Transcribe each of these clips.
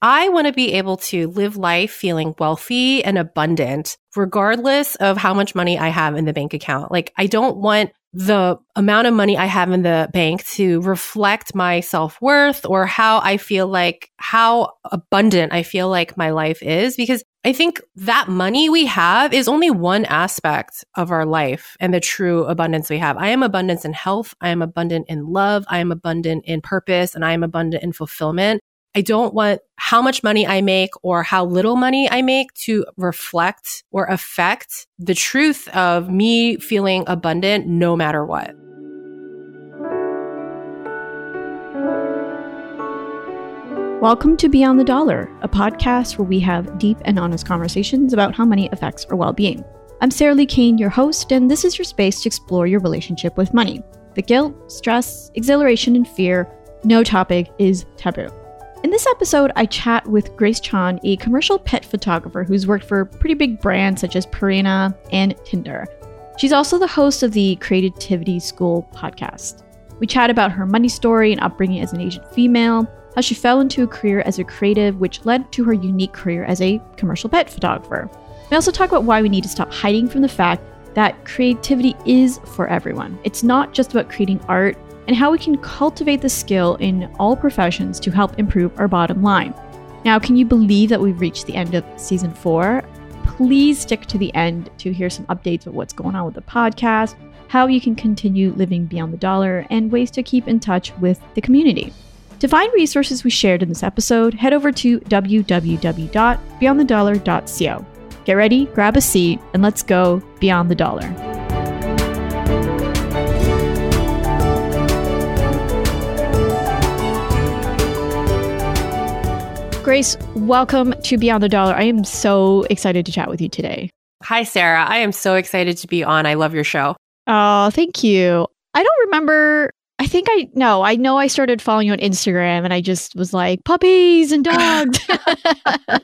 I want to be able to live life feeling wealthy and abundant, regardless of how much money I have in the bank account. Like, I don't want the amount of money I have in the bank to reflect my self worth or how I feel like, how abundant I feel like my life is. Because I think that money we have is only one aspect of our life and the true abundance we have. I am abundance in health. I am abundant in love. I am abundant in purpose and I am abundant in fulfillment. I don't want how much money I make or how little money I make to reflect or affect the truth of me feeling abundant no matter what. Welcome to Beyond the Dollar, a podcast where we have deep and honest conversations about how money affects our well being. I'm Sarah Li Cain, your host, and this is your space to explore your relationship with money. The guilt, stress, exhilaration, and fear, no topic is taboo. In this episode, I chat with Grace Chon, a commercial pet photographer who's worked for pretty big brands such as Purina and Tinder. She's also the host of the Creativity School podcast. We chat about her money story and upbringing as an Asian female, how she fell into a career as a creative, which led to her unique career as a commercial pet photographer. We also talk about why we need to stop hiding from the fact that creativity is for everyone. It's not just about creating art and how we can cultivate the skill in all professions to help improve our bottom line. Now, can you believe that we've reached the end of season four? Please stick to the end to hear some updates of what's going on with the podcast, how you can continue living beyond the dollar, and ways to keep in touch with the community. To find resources we shared in this episode, head over to www.beyondthedollar.co. Get ready, grab a seat, and let's go beyond the dollar. Grace, welcome to Beyond the Dollar. I am so excited to chat with you today. Hi, Sarah. I am so excited to be on. I love your show. Oh, thank you. I don't remember. I think I no, I know I started following you on Instagram and I just was like puppies and dogs. I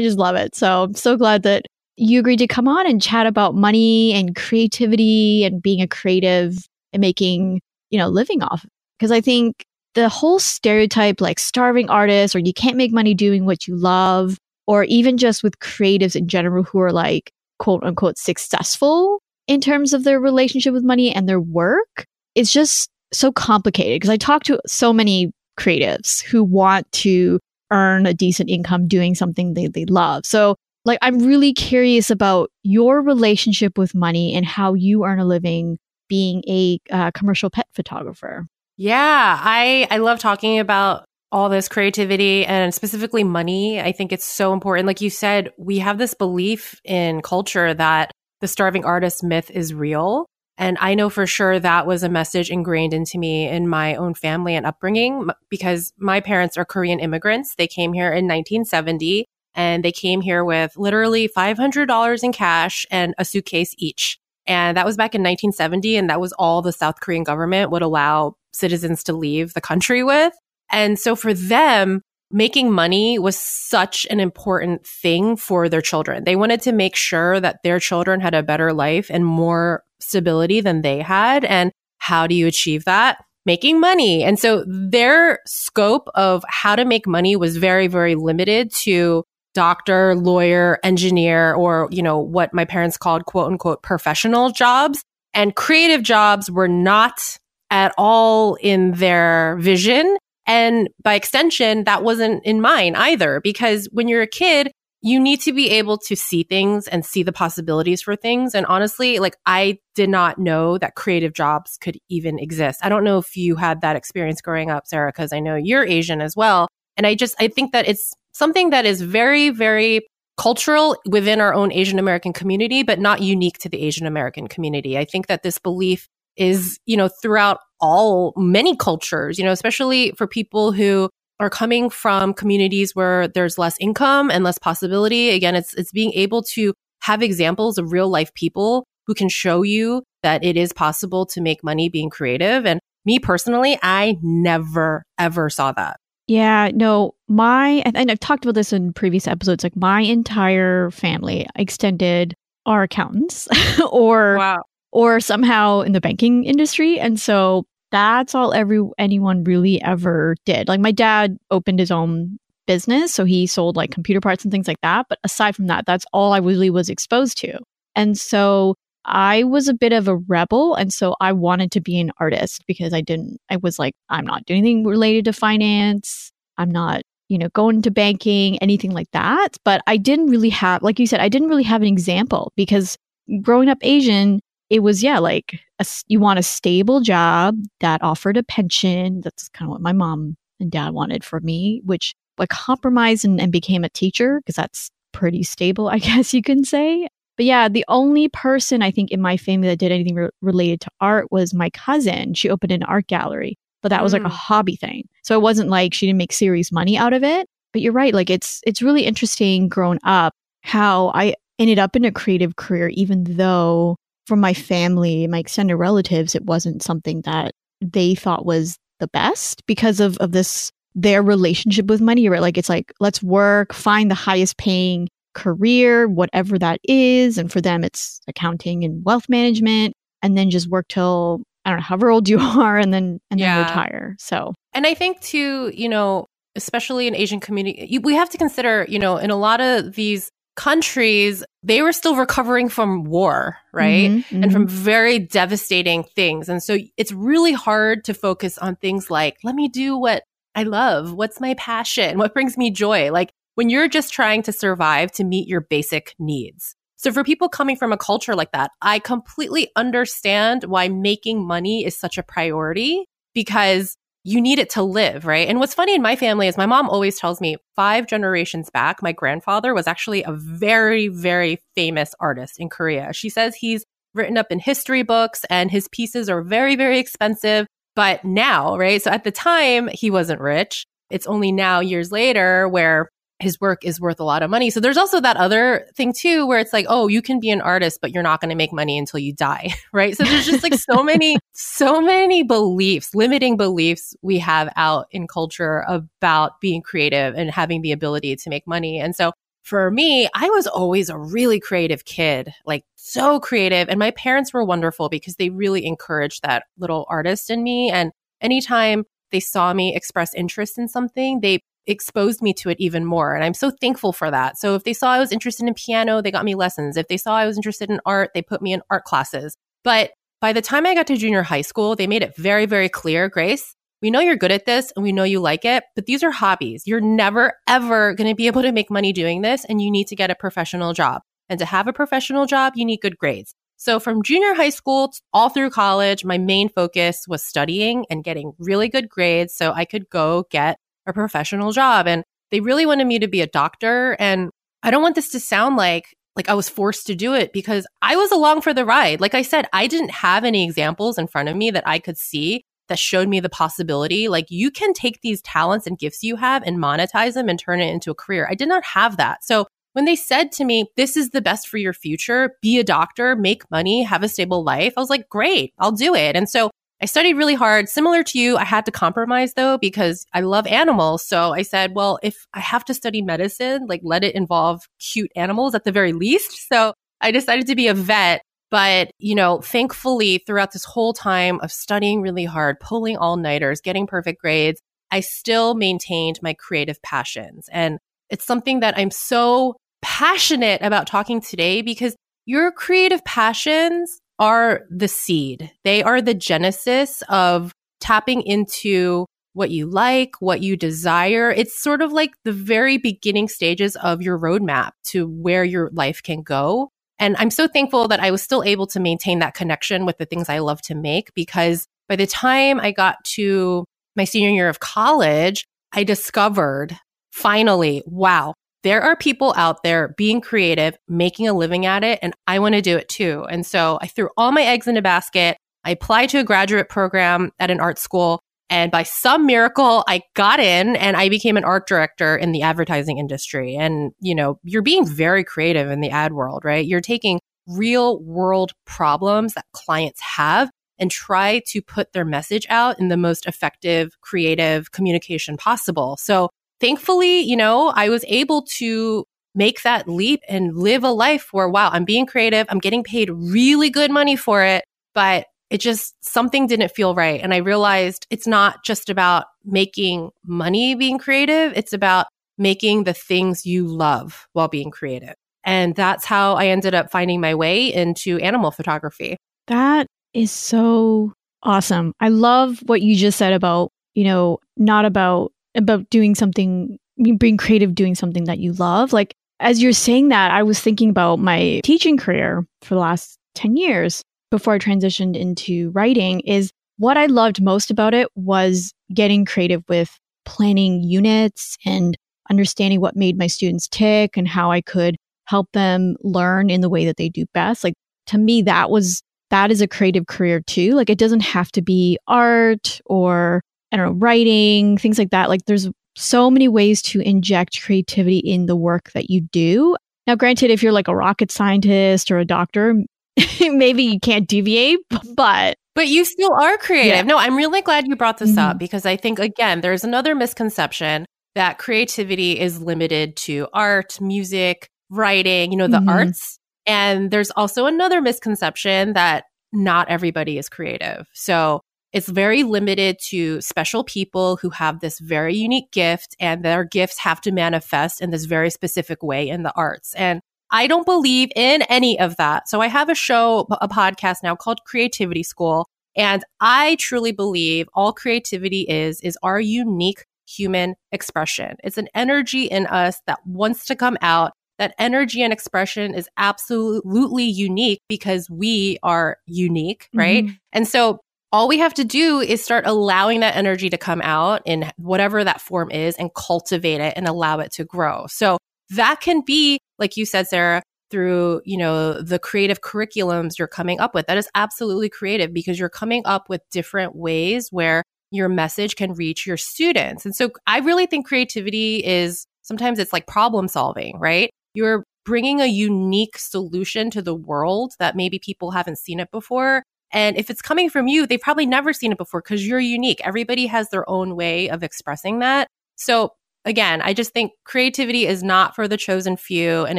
just love it. So I'm so glad that you agreed to come on and chat about money and creativity and being a creative and making, you know, living off. Because I think the whole stereotype like starving artists or you can't make money doing what you love, or even just with creatives in general who are like quote unquote successful in terms of their relationship with money and their work, it's just so complicated because I talk to so many creatives who want to earn a decent income doing something they, they love. So like I'm really curious about your relationship with money and how you earn a living being a uh, commercial pet photographer. Yeah, I I love talking about all this creativity and specifically money. I think it's so important. Like you said, we have this belief in culture that the starving artist myth is real. And I know for sure that was a message ingrained into me in my own family and upbringing because my parents are Korean immigrants. They came here in 1970 and they came here with literally $500 in cash and a suitcase each. And that was back in 1970. And that was all the South Korean government would allow citizens to leave the country with. And so for them, making money was such an important thing for their children. They wanted to make sure that their children had a better life and more stability than they had. And how do you achieve that? Making money. And so their scope of how to make money was very, very limited to doctor, lawyer, engineer, or, you know, what my parents called quote unquote professional jobs. And creative jobs were not at all in their vision. And by extension, that wasn't in mine either, because when you're a kid, you need to be able to see things and see the possibilities for things. And honestly, like I did not know that creative jobs could even exist. I don't know if you had that experience growing up, Sarah, because I know you're Asian as well. And I just, I think that it's something that is very, very cultural within our own Asian American community, but not unique to the Asian American community. I think that this belief is, you know, throughout all many cultures, you know, especially for people who are coming from communities where there's less income and less possibility. Again, it's it's being able to have examples of real life people who can show you that it is possible to make money being creative. And me personally, I never ever saw that. Yeah, no, my and I've talked about this in previous episodes. Like my entire family, extended, are accountants or wow or somehow in the banking industry. And so that's all every anyone really ever did. Like my dad opened his own business. So he sold like computer parts and things like that. But aside from that, that's all I really was exposed to. And so I was a bit of a rebel. And so I wanted to be an artist because I didn't, I was like, I'm not doing anything related to finance. I'm not, you know, going to banking, anything like that. But I didn't really have, like you said, I didn't really have an example because growing up Asian, it was, yeah, like a, you want a stable job that offered a pension. That's kind of what my mom and dad wanted for me, which like compromised and, and became a teacher because that's pretty stable, I guess you can say. But yeah, the only person I think in my family that did anything re- related to art was my cousin. She opened an art gallery, but that was mm. like a mm. hobby thing. So it wasn't like she didn't make serious money out of it. But you're right, like it's it's really interesting growing up how I ended up in a creative career even though from my family, my extended relatives, it wasn't something that they thought was the best because of of this their relationship with money, right? Like it's like let's work, find the highest paying career, whatever that is. And for them, it's accounting and wealth management, and then just work till I don't know, however old you are, and then and yeah. then retire. So, and I think too, you know, especially in Asian community, we have to consider, you know, in a lot of these countries, they were still recovering from war, right? Mm-hmm, mm-hmm. And from very devastating things. And so it's really hard to focus on things like, let me do what I love. What's my passion? What brings me joy? Like when you're just trying to survive to meet your basic needs. So for people coming from a culture like that, I completely understand why making money is such a priority because you need it to live, right? And what's funny in my family is my mom always tells me five generations back, my grandfather was actually a very, very famous artist in Korea. She says he's written up in history books and his pieces are very, very expensive. But now, right? So at the time, he wasn't rich. It's only now, years later, where his work is worth a lot of money. So there's also that other thing too, where it's like, oh, you can be an artist, but you're not going to make money until you die. Right. So there's just like so many, so many beliefs, limiting beliefs we have out in culture about being creative and having the ability to make money. And so for me, I was always a really creative kid, like so creative. And my parents were wonderful because they really encouraged that little artist in me. And anytime they saw me express interest in something, they exposed me to it even more. And I'm so thankful for that. So if they saw I was interested in piano, they got me lessons. If they saw I was interested in art, they put me in art classes. But by the time I got to junior high school, they made it very, very clear, Grace, we know you're good at this and we know you like it, but these are hobbies. You're never, ever going to be able to make money doing this. And you need to get a professional job. And to have a professional job, you need good grades. So from junior high school all through college, my main focus was studying and getting really good grades so I could go get a professional job. And they really wanted me to be a doctor. And I don't want this to sound like like I was forced to do it because I was along for the ride. Like I said, I didn't have any examples in front of me that I could see that showed me the possibility. Like you can take these talents and gifts you have and monetize them and turn it into a career. I did not have that. So when they said to me, this is the best for your future, be a doctor, make money, have a stable life, I was like, great, I'll do it. And so I studied really hard. Similar to you, I had to compromise though because I love animals. So I said, well, if I have to study medicine, like let it involve cute animals at the very least. So I decided to be a vet. But, you know, thankfully throughout this whole time of studying really hard, pulling all nighters, getting perfect grades, I still maintained my creative passions. And it's something that I'm so passionate about talking today because your creative passions are the seed. They are the genesis of tapping into what you like, what you desire. It's sort of like the very beginning stages of your roadmap to where your life can go. And I'm so thankful that I was still able to maintain that connection with the things I love to make because by the time I got to my senior year of college, I discovered finally, wow, there are people out there being creative, making a living at it, and I want to do it too. And so I threw all my eggs in a basket. I applied to a graduate program at an art school. And by some miracle, I got in and I became an art director in the advertising industry. And, you know, you're being very creative in the ad world, right? You're taking real world problems that clients have and try to put their message out in the most effective, creative communication possible. So thankfully, you know, I was able to make that leap and live a life where, wow, I'm being creative. I'm getting paid really good money for it, but it just something didn't feel right. And I realized it's not just about making money being creative. It's about making the things you love while being creative. And that's how I ended up finding my way into animal photography. That is so awesome. I love what you just said about, you know, not about about doing something being creative doing something that you love. Like as you're saying that, I was thinking about my teaching career for the last 10 years before I transitioned into writing is what I loved most about it was getting creative with planning units and understanding what made my students tick and how I could help them learn in the way that they do best. Like to me, that was, that is a creative career too. Like it doesn't have to be art or, I don't know, writing, things like that. Like there's so many ways to inject creativity in the work that you do. Now, granted, if you're like a rocket scientist or a doctor, maybe you can't deviate, but but you still are creative. Yeah. No, I'm really glad you brought this mm-hmm. up because I think again, there's another misconception that creativity is limited to art, music, writing, you know, the mm-hmm. arts. And there's also another misconception that not everybody is creative. So it's very limited to special people who have this very unique gift and their gifts have to manifest in this very specific way in the arts. And I don't believe in any of that. So I have a show, a podcast now called Creativity School. And I truly believe all creativity is, is our unique human expression. It's an energy in us that wants to come out. That energy and expression is absolutely unique because we are unique, right? Mm-hmm. And so all we have to do is start allowing that energy to come out in whatever that form is and cultivate it and allow it to grow. So that can be, like you said, Sarah, through, you know, the creative curriculums you're coming up with. That is absolutely creative because you're coming up with different ways where your message can reach your students. And so I really think creativity is sometimes it's like problem solving, right? You're bringing a unique solution to the world that maybe people haven't seen it before. And if it's coming from you, they've probably never seen it before because you're unique. Everybody has their own way of expressing that. So again, I just think creativity is not for the chosen few and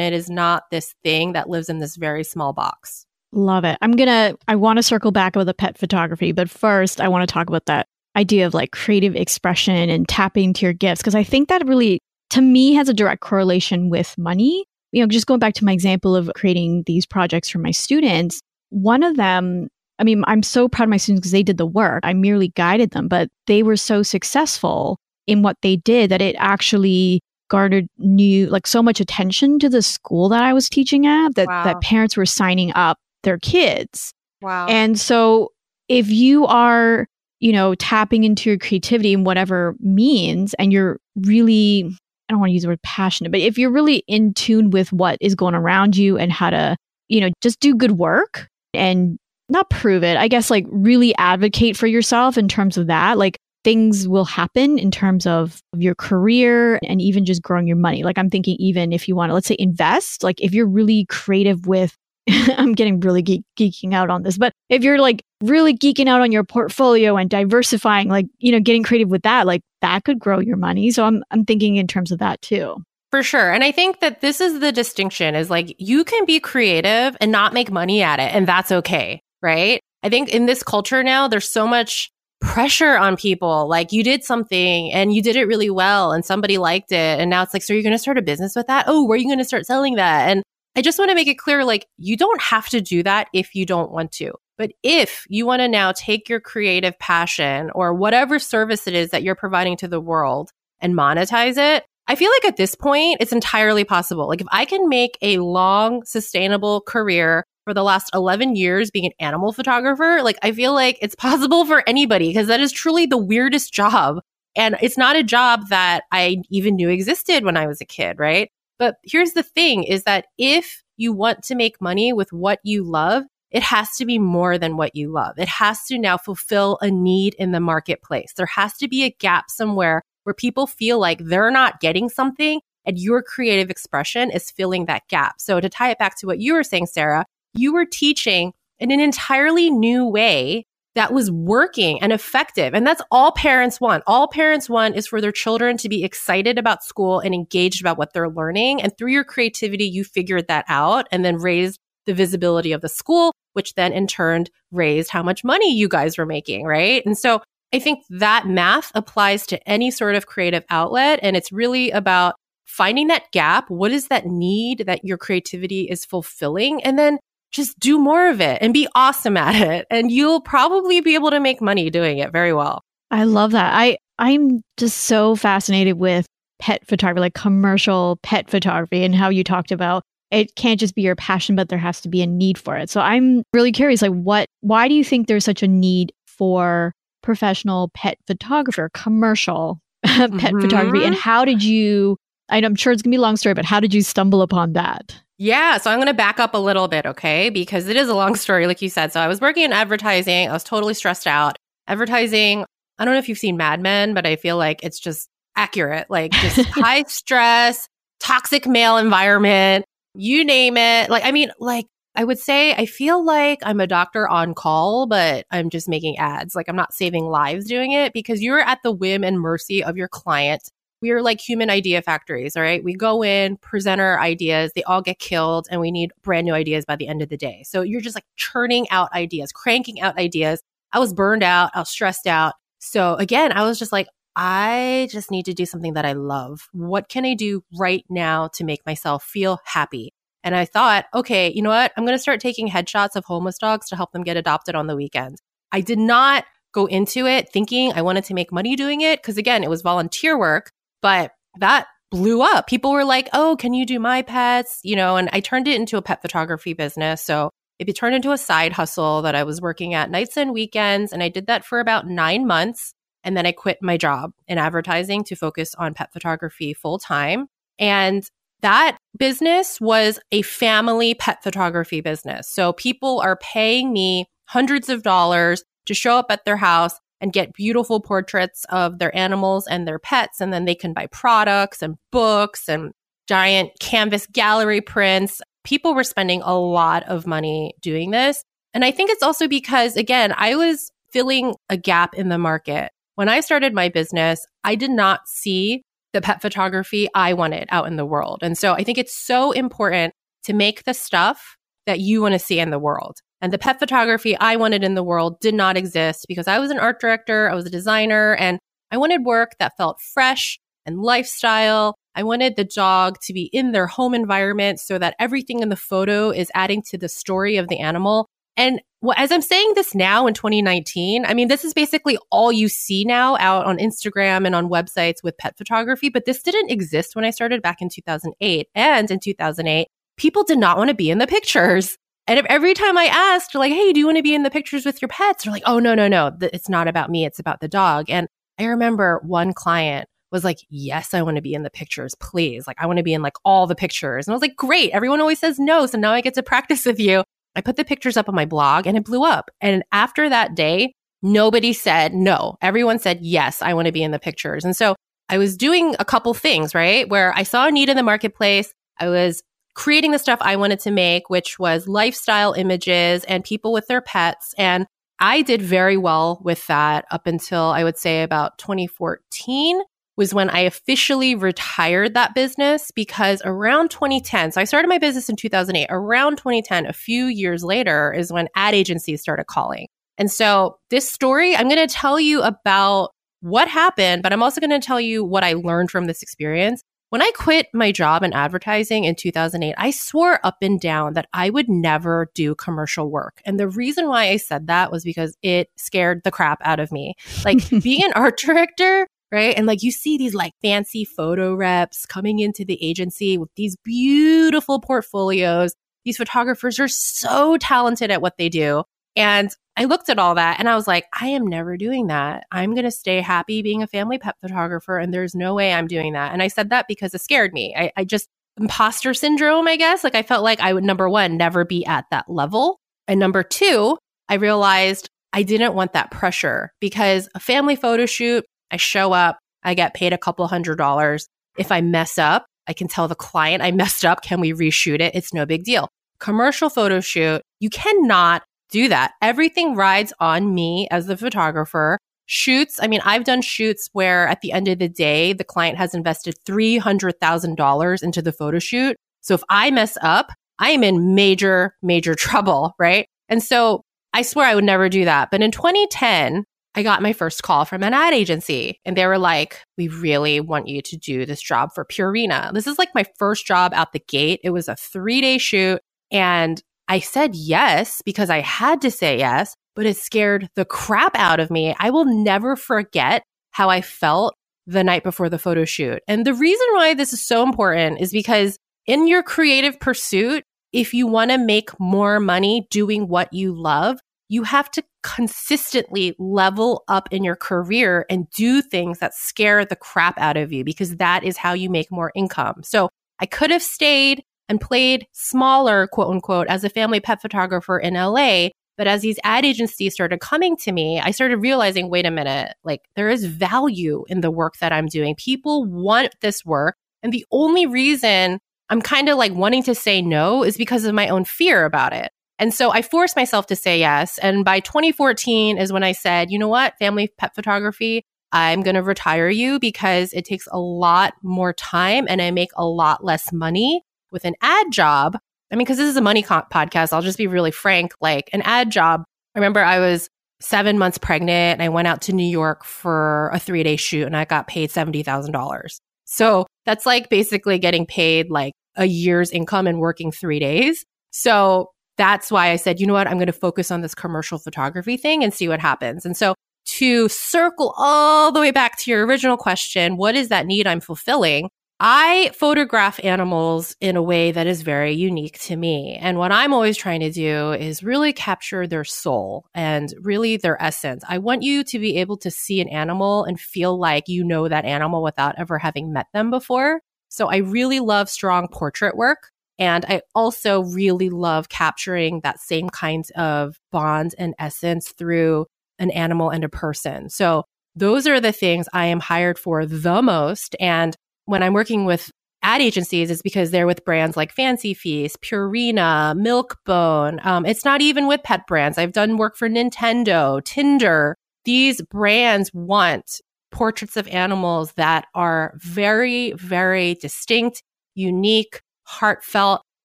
it is not this thing that lives in this very small box. Love it. I'm going to, I want to circle back with the pet photography, but first I want to talk about that idea of like creative expression and tapping to your gifts because I think that really, to me, has a direct correlation with money. You know, just going back to my example of creating these projects for my students, one of them I mean, I'm so proud of my students because they did the work. I merely guided them, but they were so successful in what they did that it actually garnered new like so much attention to the school that I was teaching at that wow. that parents were signing up their kids. Wow. And so if you are, you know, tapping into your creativity in whatever means and you're really I don't want to use the word passionate, but if you're really in tune with what is going around you and how to, you know, just do good work and not prove it, I guess like really advocate for yourself in terms of that. Like things will happen in terms of your career and even just growing your money. Like I'm thinking, even if you want to, let's say, invest, like if you're really creative with, I'm getting really geek, geeking out on this, but if you're like really geeking out on your portfolio and diversifying, like, you know, getting creative with that, like that could grow your money. So I'm, I'm thinking in terms of that too. For sure. And I think that this is the distinction is like you can be creative and not make money at it. And that's okay. Right. I think in this culture now, there's so much pressure on people. Like you did something and you did it really well and somebody liked it. And now it's like, so you're going to start a business with that? Oh, where are you going to start selling that? And I just want to make it clear like, you don't have to do that if you don't want to. But if you want to now take your creative passion or whatever service it is that you're providing to the world and monetize it, I feel like at this point, it's entirely possible. Like if I can make a long, sustainable career for the last 11 years being an animal photographer, like I feel like it's possible for anybody because that is truly the weirdest job. And it's not a job that I even knew existed when I was a kid, right? But here's the thing is that if you want to make money with what you love, it has to be more than what you love. It has to now fulfill a need in the marketplace. There has to be a gap somewhere where people feel like they're not getting something and your creative expression is filling that gap. So to tie it back to what you were saying, Sarah, you were teaching in an entirely new way that was working and effective. And that's all parents want. All parents want is for their children to be excited about school and engaged about what they're learning. And through your creativity, you figured that out and then raised the visibility of the school, which then in turn raised how much money you guys were making, right? And so I think that math applies to any sort of creative outlet. And it's really about finding that gap. What is that need that your creativity is fulfilling? And then just do more of it and be awesome at it. And you'll probably be able to make money doing it very well. I love that. I, I'm just so fascinated with pet photography, like commercial pet photography, and how you talked about it can't just be your passion, but there has to be a need for it. So I'm really curious, like, what, why do you think there's such a need for professional pet photographer, commercial pet mm-hmm. photography, and how did you? I'm sure it's gonna be a long story, but how did you stumble upon that? Yeah, so I'm going to back up a little bit, okay? Because it is a long story, like you said. So I was working in advertising. I was totally stressed out. Advertising, I don't know if you've seen Mad Men, but I feel like it's just accurate. Like just high stress, toxic male environment, you name it. Like, I mean, like, I would say I feel like I'm a doctor on call, but I'm just making ads. Like, I'm not saving lives doing it because you're at the whim and mercy of your client we are like human idea factories, all right? We go in, present our ideas, they all get killed, and we need brand new ideas by the end of the day. So you're just like churning out ideas, cranking out ideas. I was burned out, I was stressed out. So again, I was just like, I just need to do something that I love. What can I do right now to make myself feel happy? And I thought, okay, you know what? I'm going to start taking headshots of homeless dogs to help them get adopted on the weekend. I did not go into it thinking I wanted to make money doing it because again, it was volunteer work. But that blew up. People were like, oh, can you do my pets? You know, and I turned it into a pet photography business. So it turned into a side hustle that I was working at nights and weekends. And I did that for about nine months. And then I quit my job in advertising to focus on pet photography full time. And that business was a family pet photography business. So people are paying me hundreds of dollars to show up at their house and get beautiful portraits of their animals and their pets. And then they can buy products and books and giant canvas gallery prints. People were spending a lot of money doing this. And I think it's also because, again, I was filling a gap in the market. When I started my business, I did not see the pet photography I wanted out in the world. And so I think it's so important to make the stuff that you want to see in the world. And the pet photography I wanted in the world did not exist because I was an art director, I was a designer, and I wanted work that felt fresh and lifestyle. I wanted the dog to be in their home environment so that everything in the photo is adding to the story of the animal. And as I'm saying this now in 2019, I mean, this is basically all you see now out on Instagram and on websites with pet photography, but this didn't exist when I started back in 2008. And in 2008, people did not want to be in the pictures. And every time I asked, like, hey, do you want to be in the pictures with your pets? They're like, oh, no, no, no. It's not about me. It's about the dog. And I remember one client was like, yes, I want to be in the pictures, please. Like, I want to be in like all the pictures. And I was like, great. Everyone always says no. So now I get to practice with you. I put the pictures up on my blog and it blew up. And after that day, nobody said no. Everyone said, yes, I want to be in the pictures. And so I was doing a couple things, right? Where I saw a need in the marketplace. I was creating the stuff I wanted to make, which was lifestyle images and people with their pets. And I did very well with that up until I would say about 2014 was when I officially retired that business because around 2010, so I started my business in 2008. Around 2010, a few years later, is when ad agencies started calling. And so this story, I'm going to tell you about what happened, but I'm also going to tell you what I learned from this experience. When I quit my job in advertising in 2008, I swore up and down that I would never do commercial work. And the reason why I said that was because it scared the crap out of me. Like being an art director, right? And like you see these like fancy photo reps coming into the agency with these beautiful portfolios. These photographers are so talented at what they do. And I looked at all that and I was like, I am never doing that. I'm going to stay happy being a family pet photographer. And there's no way I'm doing that. And I said that because it scared me. I, I just, imposter syndrome, I guess. Like I felt like I would, number one, never be at that level. And number two, I realized I didn't want that pressure because a family photo shoot, I show up, I get paid a couple hundred dollars. If I mess up, I can tell the client I messed up. Can we reshoot it? It's no big deal. Commercial photo shoot, you cannot do that. Everything rides on me as the photographer. Shoots, I mean, I've done shoots where at the end of the day, the client has invested $300,000 into the photo shoot. So if I mess up, I am in major, major trouble, right? And so I swear I would never do that. But in 2010, I got my first call from an ad agency and they were like, we really want you to do this job for Purina. This is like my first job out the gate. It was a three day shoot and I said yes because I had to say yes, but it scared the crap out of me. I will never forget how I felt the night before the photo shoot. And the reason why this is so important is because in your creative pursuit, if you want to make more money doing what you love, you have to consistently level up in your career and do things that scare the crap out of you because that is how you make more income. So I could have stayed and played smaller, quote unquote, as a family pet photographer in LA. But as these ad agencies started coming to me, I started realizing, wait a minute, like there is value in the work that I'm doing. People want this work. And the only reason I'm kind of like wanting to say no is because of my own fear about it. And so I forced myself to say yes. And by 2014 is when I said, you know what, family pet photography, I'm going to retire you because it takes a lot more time and I make a lot less money with an ad job. I mean, because this is a money podcast, I'll just be really frank. Like an ad job, I remember I was seven months pregnant and I went out to New York for a three day shoot and I got paid $70,000. So that's like basically getting paid like a year's income and working three days. So that's why I said, you know what? I'm going to focus on this commercial photography thing and see what happens. And so to circle all the way back to your original question, what is that need I'm fulfilling? I photograph animals in a way that is very unique to me. And what I'm always trying to do is really capture their soul and really their essence. I want you to be able to see an animal and feel like you know that animal without ever having met them before. So I really love strong portrait work. And I also really love capturing that same kinds of bond and essence through an animal and a person. So those are the things I am hired for the most. And when I'm working with ad agencies, it's because they're with brands like Fancy Feast, Purina, Milk-Bone. Um, it's not even with pet brands. I've done work for Nintendo, Tinder. These brands want portraits of animals that are very, very distinct, unique, heartfelt,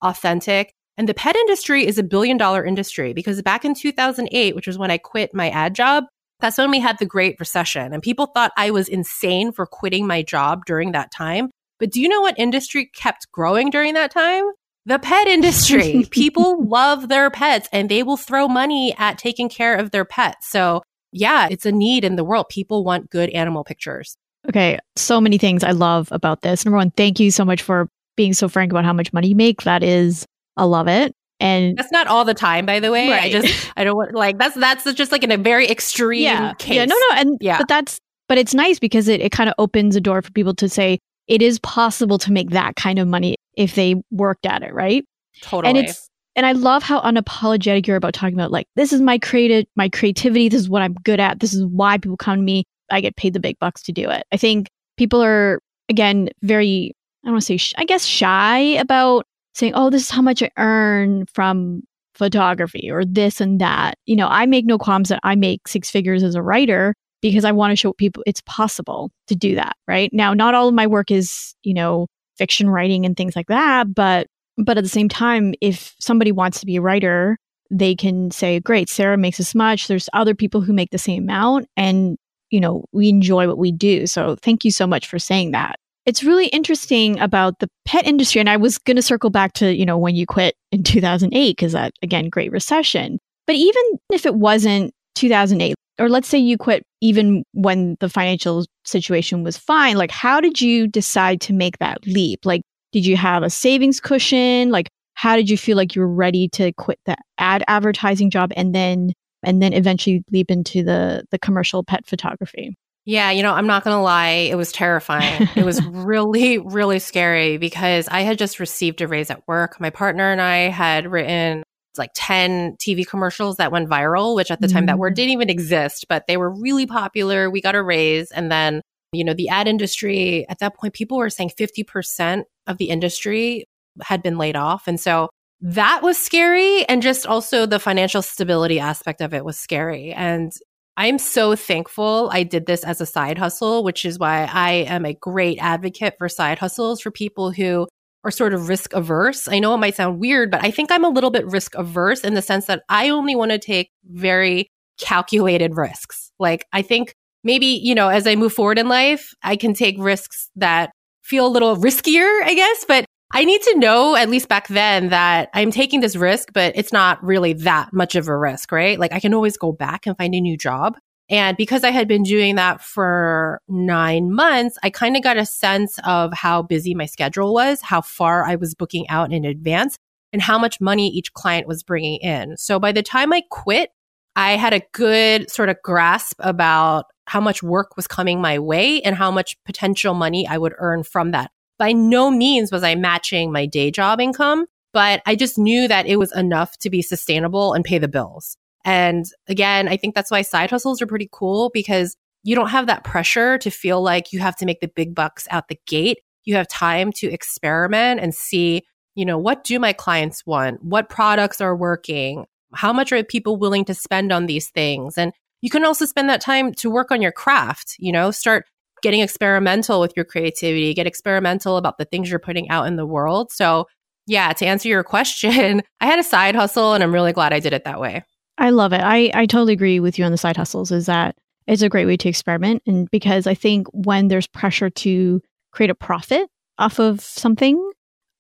authentic. And the pet industry is a billion dollar industry because back in 2008, which was when I quit my ad job, that's when we had the Great Recession. And people thought I was insane for quitting my job during that time. But do you know what industry kept growing during that time? The pet industry. people love their pets and they will throw money at taking care of their pets. So, yeah, it's a need in the world. People want good animal pictures. Okay, so many things I love about this. Number one, thank you so much for being so frank about how much money you make. That is, I love it. And that's not all the time, by the way. Right. I just, I don't want, like, that's, that's just like in a very extreme yeah. case. Yeah, no, no. And, yeah. but that's, but it's nice because it, it kind of opens a door for people to say it is possible to make that kind of money if they worked at it, right? Totally. And it's, and I love how unapologetic you're about talking about like, this is my creative, my creativity. This is what I'm good at. This is why people come to me. I get paid the big bucks to do it. I think people are, again, very I don't want to say, sh- I guess, shy about saying, oh, this is how much I earn from photography or this and that. You know, I make no qualms that I make six figures as a writer because I want to show people it's possible to do that, right? Now, not all of my work is, you know, fiction writing and things like that, but but at the same time, if somebody wants to be a writer, they can say, "Great, Sarah makes this much. There's other people who make the same amount and, you know, we enjoy what we do." So, thank you so much for saying that it's really interesting about the pet industry. And I was going to circle back to, you know, when you quit in 2008, because that, again, great recession. But even if it wasn't 2008, or let's say you quit even when the financial situation was fine, like how did you decide to make that leap? Like, did you have a savings cushion? Like, how did you feel like you were ready to quit the ad advertising job and then and then eventually leap into the the commercial pet photography? Yeah, you know, I'm not going to lie. It was terrifying. it was really, really scary because I had just received a raise at work. My partner and I had written like 10 TV commercials that went viral, which at the mm time that word mm. didn't even exist, but they were really popular. We got a raise. And then, you know, the ad industry at that point, people were saying 50% of the industry had been laid off. And so that was scary. And just also the financial stability aspect of it was scary. And I'm so thankful I did this as a side hustle, which is why I am a great advocate for side hustles for people who are sort of risk averse. I know it might sound weird, but I think I'm a little bit risk averse in the sense that I only want to take very calculated risks. Like I think maybe, you know, as I move forward in life, I can take risks that feel a little riskier, I guess, but I need to know, at least back then, that I'm taking this risk, but it's not really that much of a risk, right? Like I can always go back and find a new job. And because I had been doing that for nine months, I kind of got a sense of how busy my schedule was, how far I was booking out in advance, and how much money each client was bringing in. So by the time I quit, I had a good sort of grasp about how much work was coming my way and how much potential money I would earn from that. By no means was I matching my day job income, but I just knew that it was enough to be sustainable and pay the bills. And again, I think that's why side hustles are pretty cool because you don't have that pressure to feel like you have to make the big bucks out the gate. You have time to experiment and see, you know, what do my clients want? What products are working? How much are people willing to spend on these things? And you can also spend that time to work on your craft, you know, start getting experimental with your creativity, get experimental about the things you're putting out in the world. So, yeah, to answer your question, I had a side hustle and I'm really glad I did it that way. I love it. I, I totally agree with you on the side hustles, is that it's a great way to experiment. And because I think when there's pressure to create a profit off of something,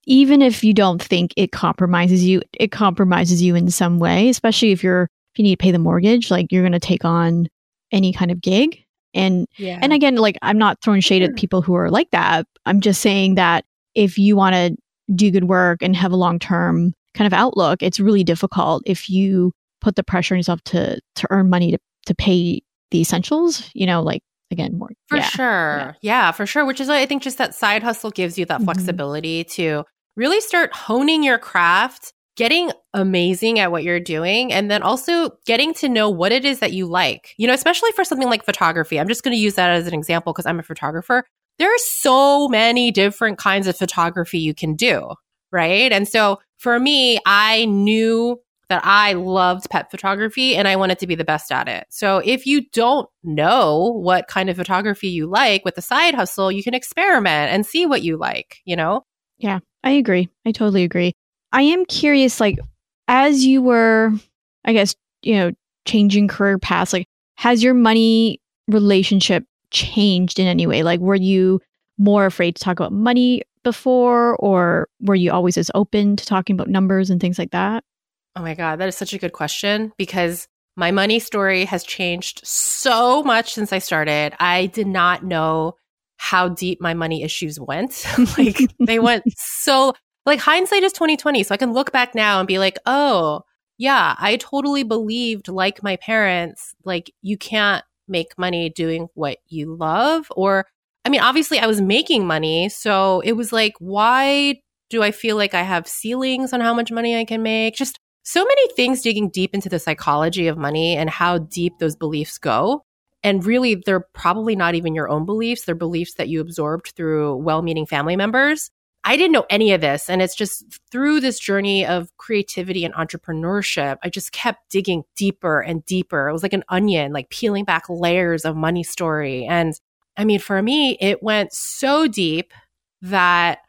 even if you don't think it compromises you, it compromises you in some way, especially if you're if you need to pay the mortgage, like you're going to take on any kind of gig. And yeah. and again, like I'm not throwing shade at people who are like that. I'm just saying that if you want to do good work and have a long-term kind of outlook, it's really difficult if you put the pressure on yourself to to earn money to to pay the essentials, you know, like again more for yeah, sure yeah. yeah. for sure which is i think just that side hustle gives you that mm-hmm. flexibility to really start honing your craft getting amazing at what you're doing and then also getting to know what it is that you like. You know, especially for something like photography. I'm just going to use that as an example because I'm a photographer. There are so many different kinds of photography you can do, right? And so for me, I knew that I loved pet photography and I wanted to be the best at it. So if you don't know what kind of photography you like with the side hustle, you can experiment and see what you like, you know? Yeah, I agree. I totally agree. I am curious, like, as you were, I guess, you know, changing career paths, like, has your money relationship changed in any way? Like, were you more afraid to talk about money before, or were you always as open to talking about numbers and things like that? Oh my God, that is such a good question because my money story has changed so much since I started. I did not know how deep my money issues went. like they went so like hindsight is 2020. So I can look back now and be like, oh, yeah, I totally believed, like my parents, like you can't make money doing what you love. Or, I mean, obviously I was making money. So it was like, why do I feel like I have ceilings on how much money I can make? Just so many things digging deep into the psychology of money and how deep those beliefs go. And really, they're probably not even your own beliefs. They're beliefs that you absorbed through well meaning family members. I didn't know any of this. And it's just through this journey of creativity and entrepreneurship, I just kept digging deeper and deeper. It was like an onion, like peeling back layers of money story. And I mean, for me, it went so deep that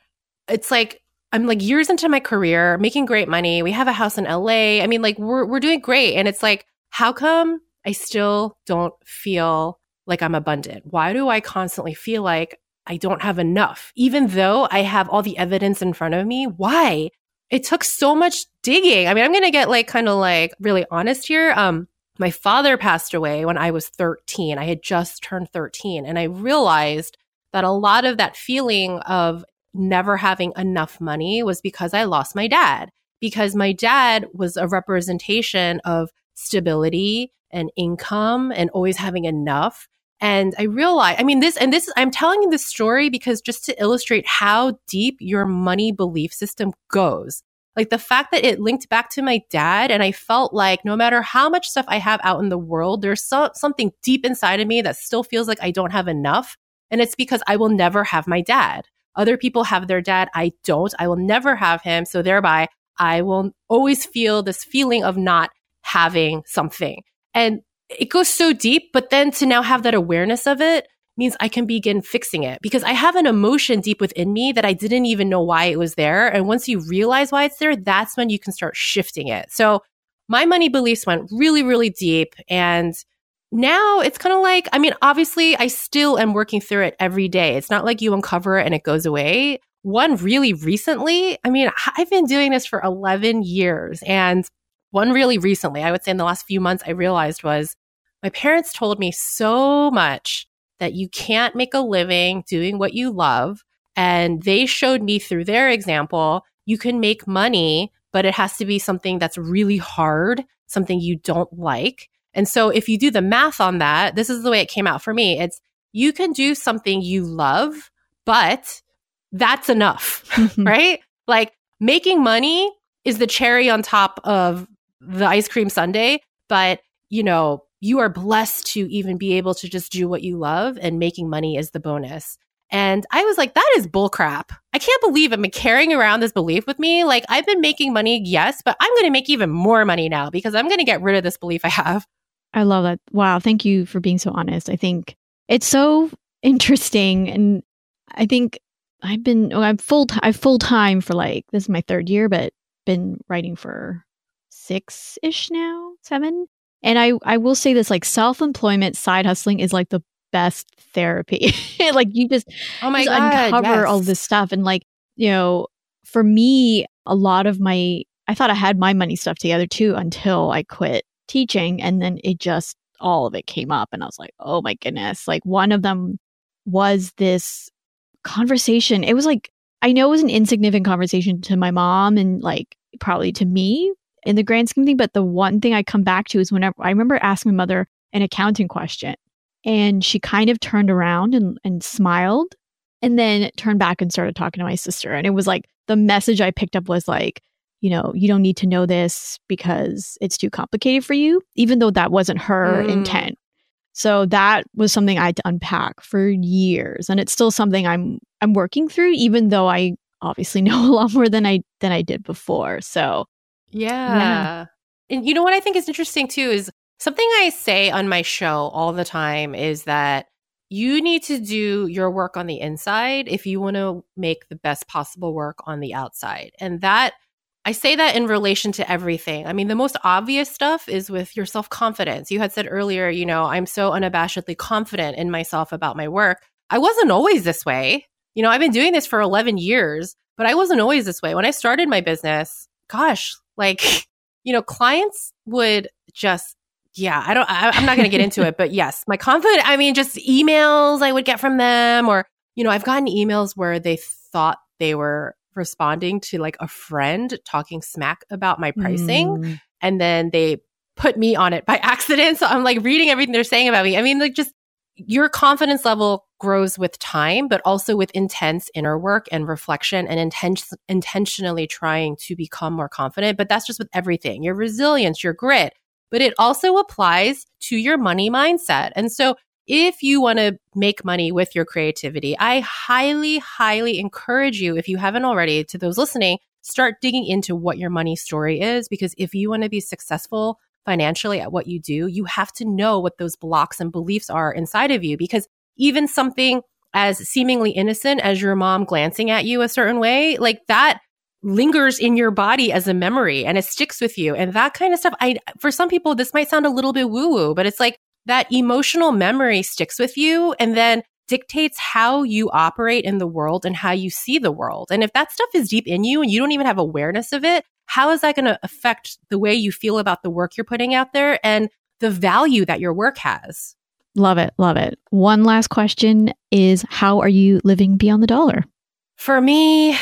it's like, I'm like years into my career, making great money. We have a house in LA. I mean, like we're we're doing great. And it's like, how come I still don't feel like I'm abundant? Why do I constantly feel like I don't have enough, even though I have all the evidence in front of me. Why? It took so much digging. I mean, I'm going to get like kind of like really honest here. Um, my father passed away when I was 13. I had just turned 13 and I realized that a lot of that feeling of never having enough money was because I lost my dad because my dad was a representation of stability and income and always having enough. And I realized, I mean, this, and this, I'm telling you this story because just to illustrate how deep your money belief system goes. Like the fact that it linked back to my dad, and I felt like no matter how much stuff I have out in the world, there's so, something deep inside of me that still feels like I don't have enough. And it's because I will never have my dad. Other people have their dad. I don't. I will never have him. So thereby, I will always feel this feeling of not having something. And it goes so deep, but then to now have that awareness of it means I can begin fixing it because I have an emotion deep within me that I didn't even know why it was there. And once you realize why it's there, that's when you can start shifting it. So my money beliefs went really, really deep. And now it's kind of like, I mean, obviously, I still am working through it every day. It's not like you uncover it and it goes away. One really recently, I mean, I've been doing this for 11 years. And one really recently, I would say in the last few months, I realized was my parents told me so much that you can't make a living doing what you love. And they showed me through their example, you can make money but it has to be something that's really hard, something you don't like. And so if you do the math on that, this is the way it came out for me. It's you can do something you love, but that's enough, right? Like making money is the cherry on top of the ice cream sundae, but you know, you are blessed to even be able to just do what you love and making money is the bonus. And I was like, that is bullcrap. I can't believe I'm carrying around this belief with me. Like, I've been making money, yes, but I'm going to make even more money now because I'm going to get rid of this belief I have. I love that. Wow. Thank you for being so honest. I think it's so interesting. And I think I've been, well, I'm full time, I've full time for like, this is my third year, but been writing for six ish now, seven. And I, I will say this like self employment side hustling is like the best therapy. like you just, oh my just God, uncover yes. all this stuff. And like, you know, for me, a lot of my, I thought I had my money stuff together too until I quit teaching. And then it just, all of it came up. And I was like, oh my goodness. Like one of them was this conversation. It was like, I know it was an insignificant conversation to my mom and like probably to me in the grand scheme thing. But the one thing I come back to is whenever I remember asking my mother an accounting question and she kind of turned around and, and smiled and then turned back and started talking to my sister. And it was like the message I picked up was like, you know, you don't need to know this because it's too complicated for you, even though that wasn't her mm. intent. So that was something I had to unpack for years. And it's still something I'm I'm working through, even though I obviously know a lot more than I than I did before. So yeah. yeah. And you know what I think is interesting too is Something I say on my show all the time is that you need to do your work on the inside if you want to make the best possible work on the outside. And that I say that in relation to everything. I mean, the most obvious stuff is with your self confidence. You had said earlier, you know, I'm so unabashedly confident in myself about my work. I wasn't always this way. You know, I've been doing this for 11 years, but I wasn't always this way. When I started my business, gosh, like, you know, clients would just yeah, I don't, I, am not going to get into it, but yes, my confident, I mean, just emails I would get from them, or, you know, I've gotten emails where they thought they were responding to like a friend talking smack about my pricing. Mm. And then they put me on it by accident. So I'm like reading everything they're saying about me. I mean, like just your confidence level grows with time, but also with intense inner work and reflection and intense, intentionally trying to become more confident. But that's just with everything your resilience, your grit, but it also applies to your money mindset. And so if you want to make money with your creativity, I highly, highly encourage you, if you haven't already, to those listening, start digging into what your money story is. Because if you want to be successful financially at what you do, you have to know what those blocks and beliefs are inside of you. Because even something as seemingly innocent as your mom glancing at you a certain way, like that lingers in your body as a memory and it sticks with you and that kind of stuff i for some people this might sound a little bit woo woo but it's like that emotional memory sticks with you and then dictates how you operate in the world and how you see the world and if that stuff is deep in you and you don't even have awareness of it how is that going to affect the way you feel about the work you're putting out there and the value that your work has? Love it love it. One last question is how are you living beyond the dollar? For me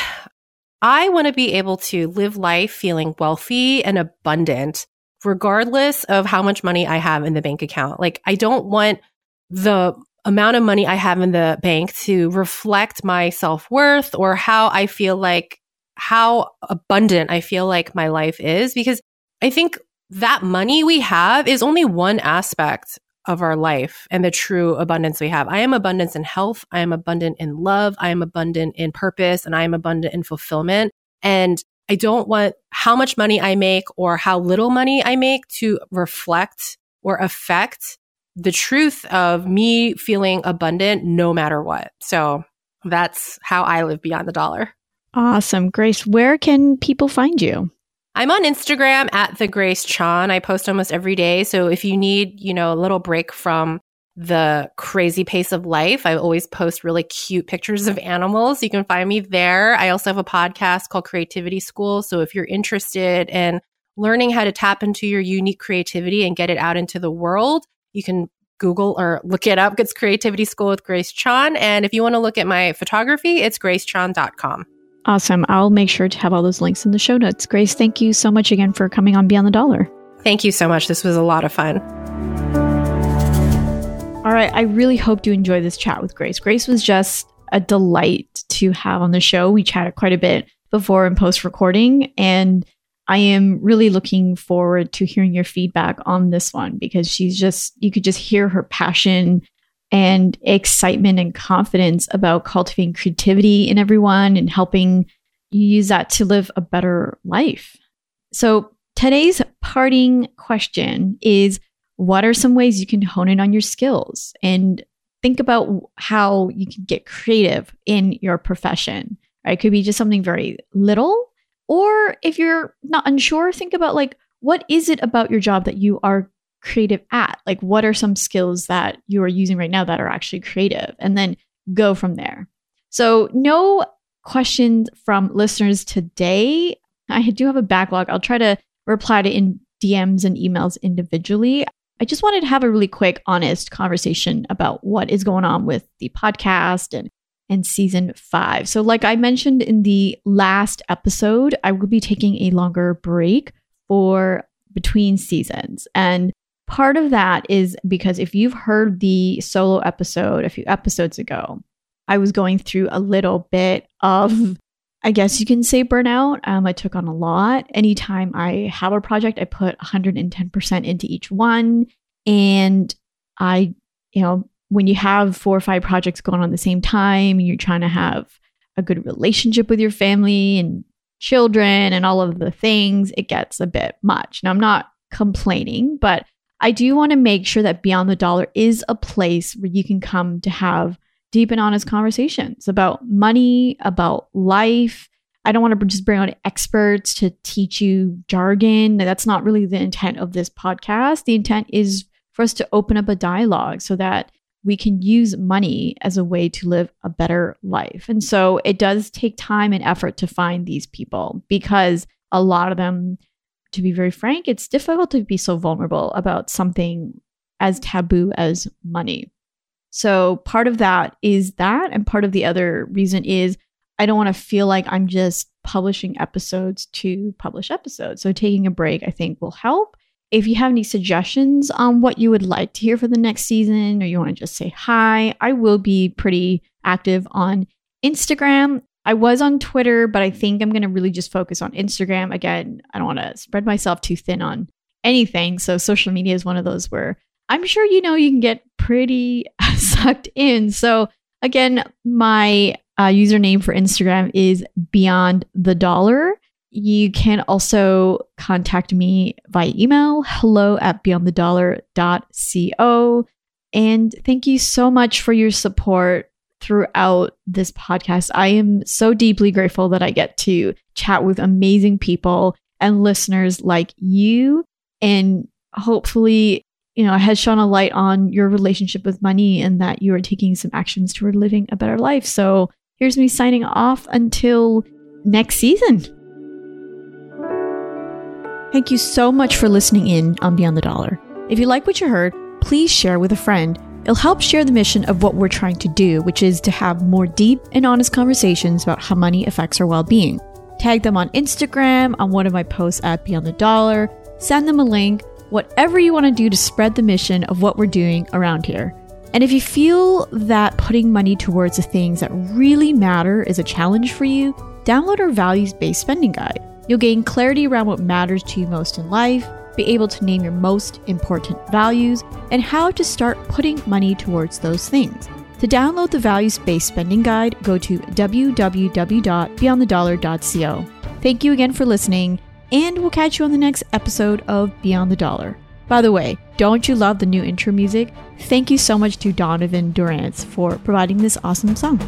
I want to be able to live life feeling wealthy and abundant, regardless of how much money I have in the bank account. Like, I don't want the amount of money I have in the bank to reflect my self worth or how I feel like, how abundant I feel like my life is, because I think that money we have is only one aspect of our life and the true abundance we have. I am abundance in health. I am abundant in love. I am abundant in purpose and I am abundant in fulfillment. And I don't want how much money I make or how little money I make to reflect or affect the truth of me feeling abundant no matter what. So that's how I live beyond the dollar. Awesome. Grace, where can people find you? I'm on Instagram at the Grace Chon. I post almost every day. So if you need, you know, a little break from the crazy pace of life, I always post really cute pictures of animals. You can find me there. I also have a podcast called Creativity School. So if you're interested in learning how to tap into your unique creativity and get it out into the world, you can Google or look it up. It's Creativity School with Grace Chon. And if you want to look at my photography, it's gracechon.com. Awesome. I'll make sure to have all those links in the show notes. Grace, thank you so much again for coming on Beyond the Dollar. Thank you so much. This was a lot of fun. All right. I really hope you enjoyed this chat with Grace. Grace was just a delight to have on the show. We chatted quite a bit before and post recording. And I am really looking forward to hearing your feedback on this one because she's just, you could just hear her passion and excitement and confidence about cultivating creativity in everyone and helping you use that to live a better life. So, today's parting question is what are some ways you can hone in on your skills and think about how you can get creative in your profession? Right? It could be just something very little, or if you're not unsure, think about like what is it about your job that you are creative at? Like, what are some skills that you are using right now that are actually creative? And then go from there. So, no questions from listeners today. I do have a backlog. I'll try to reply to in DMs and emails individually. I just wanted to have a really quick, honest conversation about what is going on with the podcast and and season five. So, like I mentioned in the last episode, I will be taking a longer break for between seasons. And Part of that is because if you've heard the solo episode a few episodes ago, I was going through a little bit of, I guess you can say burnout. Um, I took on a lot. Anytime I have a project, I put 110% into each one. And I, you know, when you have four or five projects going on at the same time, you're trying to have a good relationship with your family and children and all of the things, it gets a bit much. Now, I'm not complaining, but I do want to make sure that Beyond the Dollar is a place where you can come to have deep and honest conversations about money, about life. I don't want to just bring on experts to teach you jargon. That's not really the intent of this podcast. The intent is for us to open up a dialogue so that we can use money as a way to live a better life. And so it does take time and effort to find these people because a lot of them to be very frank, it's difficult to be so vulnerable about something as taboo as money. So part of that is that. And part of the other reason is I don't want to feel like I'm just publishing episodes to publish episodes. So taking a break, I think, will help. If you have any suggestions on what you would like to hear for the next season, or you want to just say hi, I will be pretty active on Instagram I was on Twitter, but I think I'm going to really just focus on Instagram. Again, I don't want to spread myself too thin on anything. So social media is one of those where I'm sure you know you can get pretty sucked in. So again, my uh, username for Instagram is Beyond the Dollar. You can also contact me via email, hello at beyondthedollar.co. And thank you so much for your support throughout this podcast. I am so deeply grateful that I get to chat with amazing people and listeners like you. And hopefully, you know, I has shone a light on your relationship with money and that you are taking some actions toward living a better life. So here's me signing off until next season. Thank you so much for listening in on Beyond the Dollar. If you like what you heard, please share with a friend It'll help share the mission of what we're trying to do, which is to have more deep and honest conversations about how money affects our well being. Tag them on Instagram, on one of my posts at Beyond the Dollar, send them a link, whatever you want to do to spread the mission of what we're doing around here. And if you feel that putting money towards the things that really matter is a challenge for you, download our values based spending guide. You'll gain clarity around what matters to you most in life be able to name your most important values, and how to start putting money towards those things. To download the values based spending guide, go to www.beyondthedollar.co. Thank you again for listening, and we'll catch you on the next episode of Beyond the Dollar. By the way, don't you love the new intro music? Thank you so much to Donovan Durance for providing this awesome song.